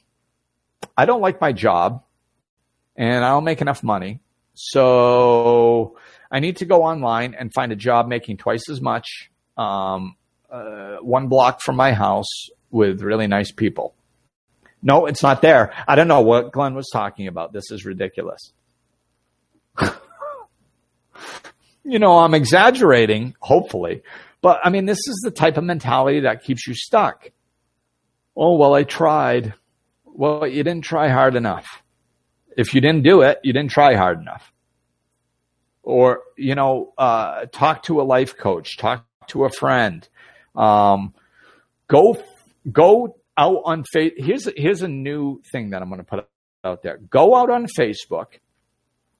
I don't like my job and I don't make enough money. So I need to go online and find a job making twice as much, um, uh, one block from my house with really nice people. No, it's not there. I don't know what Glenn was talking about. This is ridiculous. <laughs> you know, I'm exaggerating, hopefully, but I mean, this is the type of mentality that keeps you stuck. Oh, well, I tried. Well, you didn't try hard enough. If you didn't do it, you didn't try hard enough or you know uh, talk to a life coach talk to a friend um, go go out on face here's here's a new thing that i'm going to put out there go out on facebook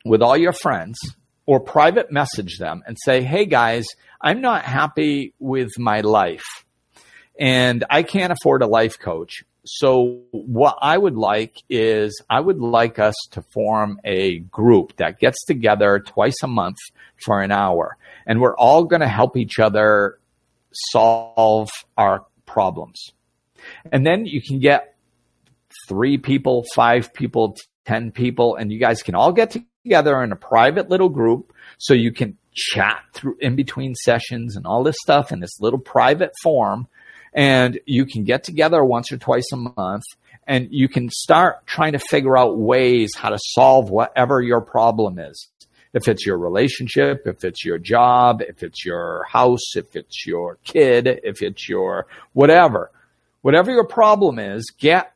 with all your friends or private message them and say hey guys i'm not happy with my life and i can't afford a life coach so what I would like is I would like us to form a group that gets together twice a month for an hour and we're all going to help each other solve our problems. And then you can get three people, five people, 10 people, and you guys can all get together in a private little group so you can chat through in between sessions and all this stuff in this little private form and you can get together once or twice a month and you can start trying to figure out ways how to solve whatever your problem is. If it's your relationship, if it's your job, if it's your house, if it's your kid, if it's your whatever, whatever your problem is, get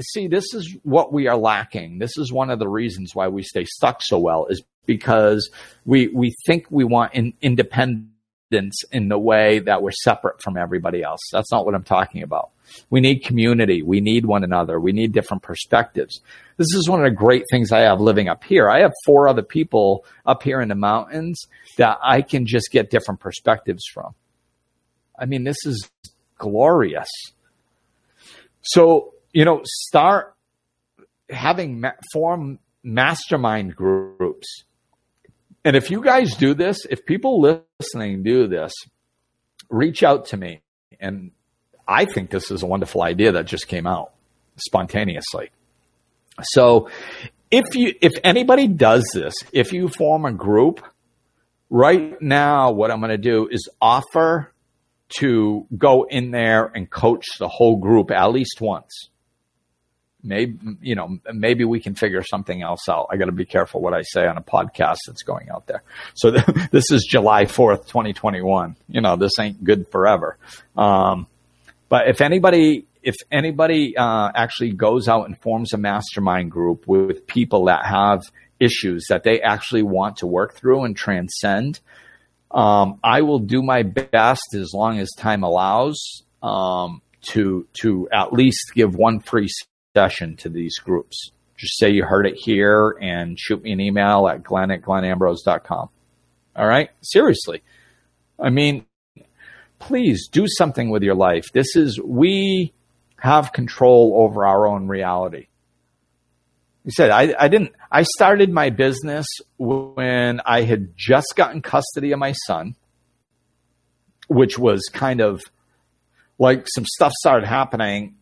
see this is what we are lacking this is one of the reasons why we stay stuck so well is because we we think we want in, independence in the way that we're separate from everybody else. That's not what I'm talking about. We need community. We need one another. We need different perspectives. This is one of the great things I have living up here. I have four other people up here in the mountains that I can just get different perspectives from. I mean, this is glorious. So, you know, start having ma- form mastermind groups and if you guys do this, if people listening do this, reach out to me. And I think this is a wonderful idea that just came out spontaneously. So if you if anybody does this, if you form a group, right now what I'm going to do is offer to go in there and coach the whole group at least once. Maybe you know maybe we can figure something else out. I got to be careful what i say on a podcast that's going out there. So th- <laughs> this is july 4th 2021 you know this ain't good forever. Um, but if anybody if anybody uh, actually goes out and forms a mastermind group with people that have issues that they actually want to work through and transcend, um, I will do my best as long as time allows um, to to at least give one free session to these groups. Just say you heard it here and shoot me an email at glenn at glennambrose.com. All right? Seriously. I mean, please do something with your life. This is, we have control over our own reality. You said, I, I didn't, I started my business when I had just gotten custody of my son, which was kind of like some stuff started happening.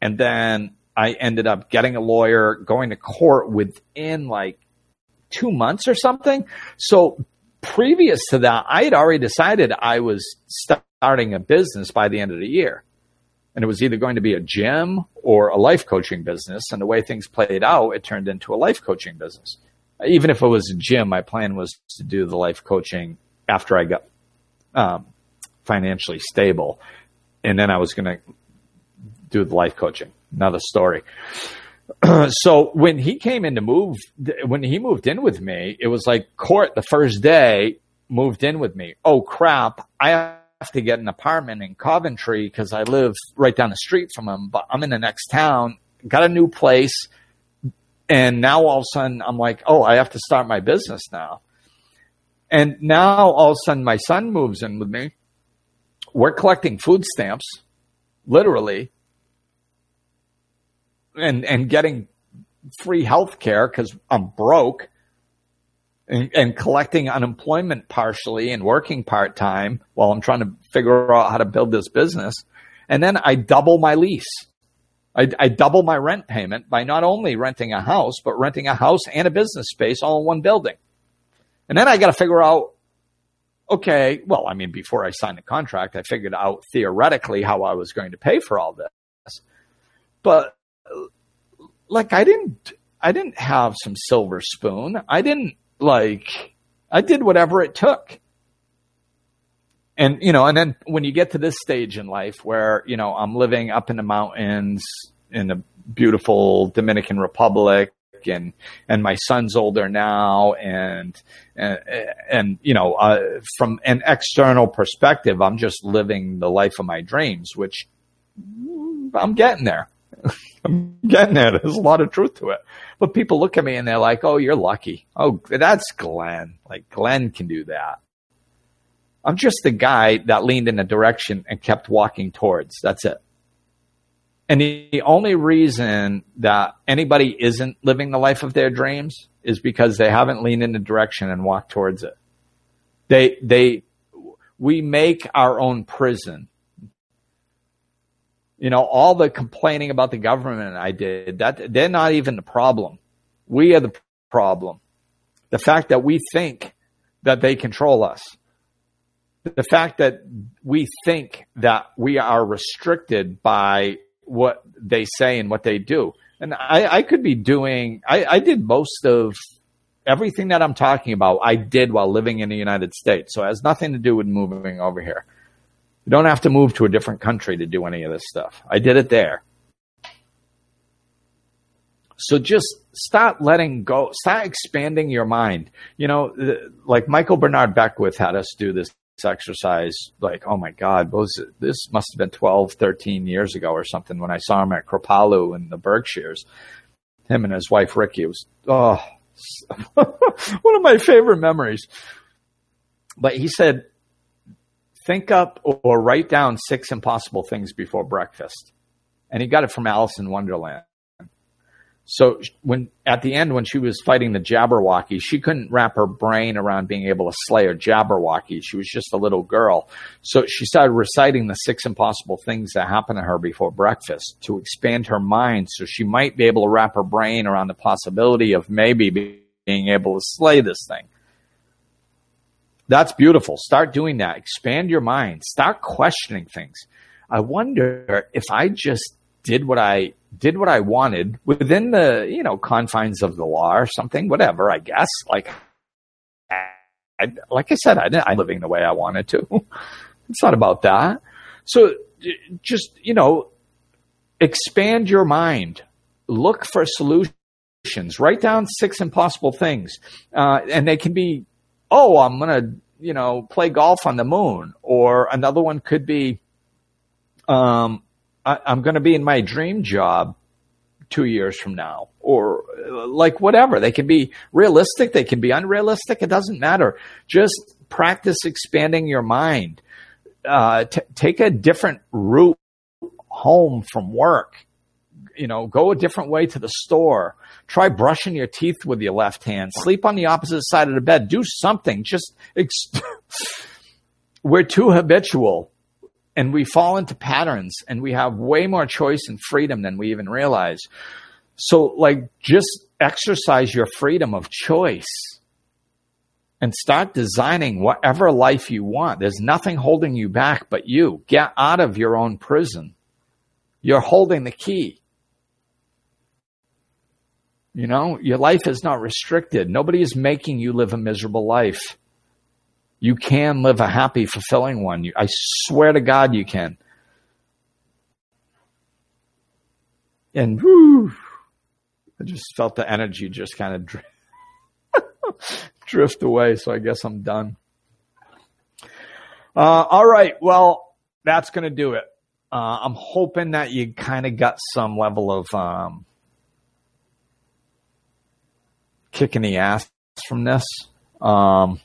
And then I ended up getting a lawyer, going to court within like two months or something. So previous to that, I had already decided I was starting a business by the end of the year. And it was either going to be a gym or a life coaching business. And the way things played out, it turned into a life coaching business. Even if it was a gym, my plan was to do the life coaching after I got um, financially stable. And then I was going to do the life coaching another story. <clears throat> so when he came in to move, when he moved in with me, it was like court the first day moved in with me. Oh crap. I have to get an apartment in Coventry because I live right down the street from him, but I'm in the next town, got a new place. And now all of a sudden I'm like, oh, I have to start my business now. And now all of a sudden my son moves in with me. We're collecting food stamps, literally and and getting free health care because I'm broke and, and, collecting unemployment partially and working part time while I'm trying to figure out how to build this business. And then I double my lease. I, I double my rent payment by not only renting a house, but renting a house and a business space all in one building. And then I got to figure out, okay, well, I mean, before I signed the contract, I figured out theoretically how I was going to pay for all this. But like I didn't I didn't have some silver spoon. I didn't like I did whatever it took. And you know, and then when you get to this stage in life where, you know, I'm living up in the mountains in the beautiful Dominican Republic and and my son's older now and and, and you know uh, from an external perspective I'm just living the life of my dreams which I'm getting there <laughs> I'm getting there. There's a lot of truth to it. But people look at me and they're like, oh, you're lucky. Oh, that's Glenn. Like, Glenn can do that. I'm just the guy that leaned in a direction and kept walking towards. That's it. And the only reason that anybody isn't living the life of their dreams is because they haven't leaned in the direction and walked towards it. They, they, we make our own prison you know, all the complaining about the government I did, that they're not even the problem. We are the problem. The fact that we think that they control us. The fact that we think that we are restricted by what they say and what they do. And I, I could be doing, I, I did most of everything that I'm talking about, I did while living in the United States. So it has nothing to do with moving over here. You don't have to move to a different country to do any of this stuff. I did it there. So just start letting go, start expanding your mind. You know, like Michael Bernard Beckwith had us do this exercise like, oh my God, was this must have been 12, 13 years ago or something when I saw him at Kripalu in the Berkshires. Him and his wife Rickie. It was, oh, <laughs> one of my favorite memories. But he said, think up or write down six impossible things before breakfast. And he got it from Alice in Wonderland. So when at the end when she was fighting the Jabberwocky, she couldn't wrap her brain around being able to slay a Jabberwocky. She was just a little girl. So she started reciting the six impossible things that happened to her before breakfast to expand her mind so she might be able to wrap her brain around the possibility of maybe being able to slay this thing. That's beautiful. Start doing that. Expand your mind. Start questioning things. I wonder if I just did what I did what I wanted within the, you know, confines of the law or something, whatever, I guess. Like, I, like I said, I I'm living the way I wanted to. <laughs> it's not about that. So just, you know, expand your mind. Look for solutions. Write down six impossible things, uh, and they can be, oh, I'm gonna, you know, play golf on the moon, or another one could be, um, I, I'm going to be in my dream job two years from now, or uh, like whatever. They can be realistic, they can be unrealistic. It doesn't matter. Just practice expanding your mind. Uh, t- take a different route home from work. You know, go a different way to the store. Try brushing your teeth with your left hand. Sleep on the opposite side of the bed. Do something. Just ex- <laughs> we're too habitual and we fall into patterns and we have way more choice and freedom than we even realize. So like just exercise your freedom of choice and start designing whatever life you want. There's nothing holding you back but you. Get out of your own prison. You're holding the key. You know, your life is not restricted. Nobody is making you live a miserable life. You can live a happy, fulfilling one. I swear to God, you can. And whew, I just felt the energy just kind of drift, <laughs> drift away. So I guess I'm done. Uh, all right. Well, that's going to do it. Uh, I'm hoping that you kind of got some level of um, kicking the ass from this. Um,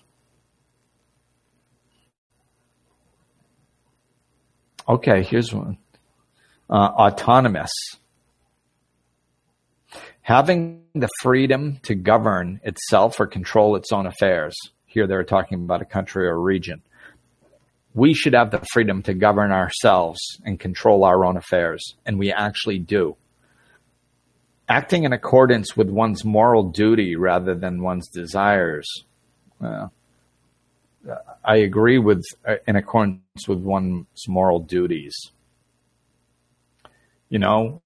okay, here's one. Uh, autonomous. Having the freedom to govern itself or control its own affairs. Here they're talking about a country or region we should have the freedom to govern ourselves and control our own affairs, and we actually do. Acting in accordance with one's moral duty rather than one's desires. Uh, I agree with uh, in accordance with one's moral duties. You know,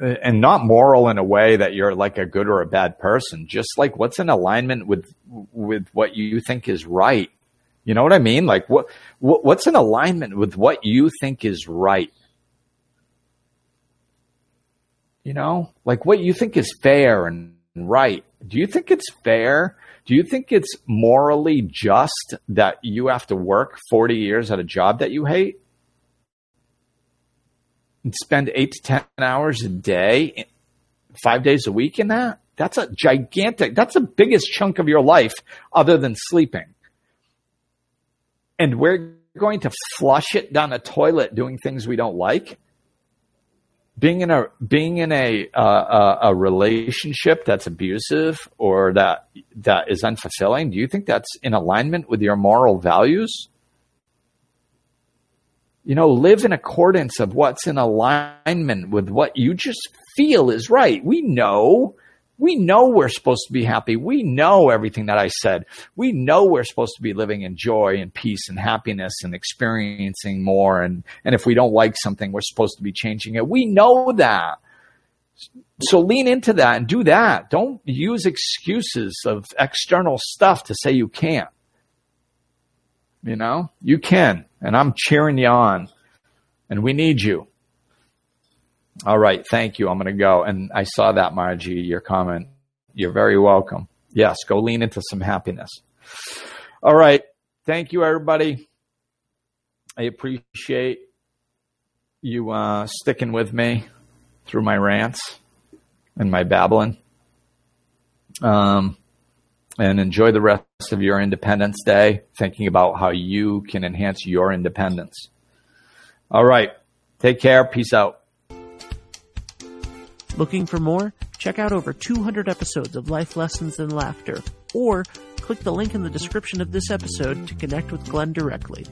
and not moral in a way that you're like a good or a bad person. Just like what's in alignment with with what you think is right you know what I mean? Like what, what what's in alignment with what you think is right? You know, like what you think is fair and right. Do you think it's fair? Do you think it's morally just that you have to work 40 years at a job that you hate? And spend eight to 10 hours a day, five days a week in that? That's a gigantic, that's the biggest chunk of your life other than sleeping and we're going to flush it down the toilet doing things we don't like being in a being in a uh, a, a relationship that's abusive or that that is unfulfilling do you think that's in alignment with your moral values? You know live in accordance of what's in alignment with what you just feel is right. We know we know we're supposed to be happy. We know everything that I said. We know we're supposed to be living in joy and peace and happiness and experiencing more. And, and if we don't like something, we're supposed to be changing it. We know that. So lean into that and do that. Don't use excuses of external stuff to say you can't. You know, you can. And I'm cheering you on. And we need you. All right. Thank you. I'm going to go. And I saw that, Margie, your comment. You're very welcome. Yes, go lean into some happiness. All right. Thank you, everybody. I appreciate you uh, sticking with me through my rants and my babbling. Um, and enjoy the rest of your Independence Day, thinking about how you can enhance your independence. All right. Take care. Peace out. Looking for more? Check out over 200 episodes of Life Lessons and Laughter, or click the link in the description of this episode to connect with Glenn directly.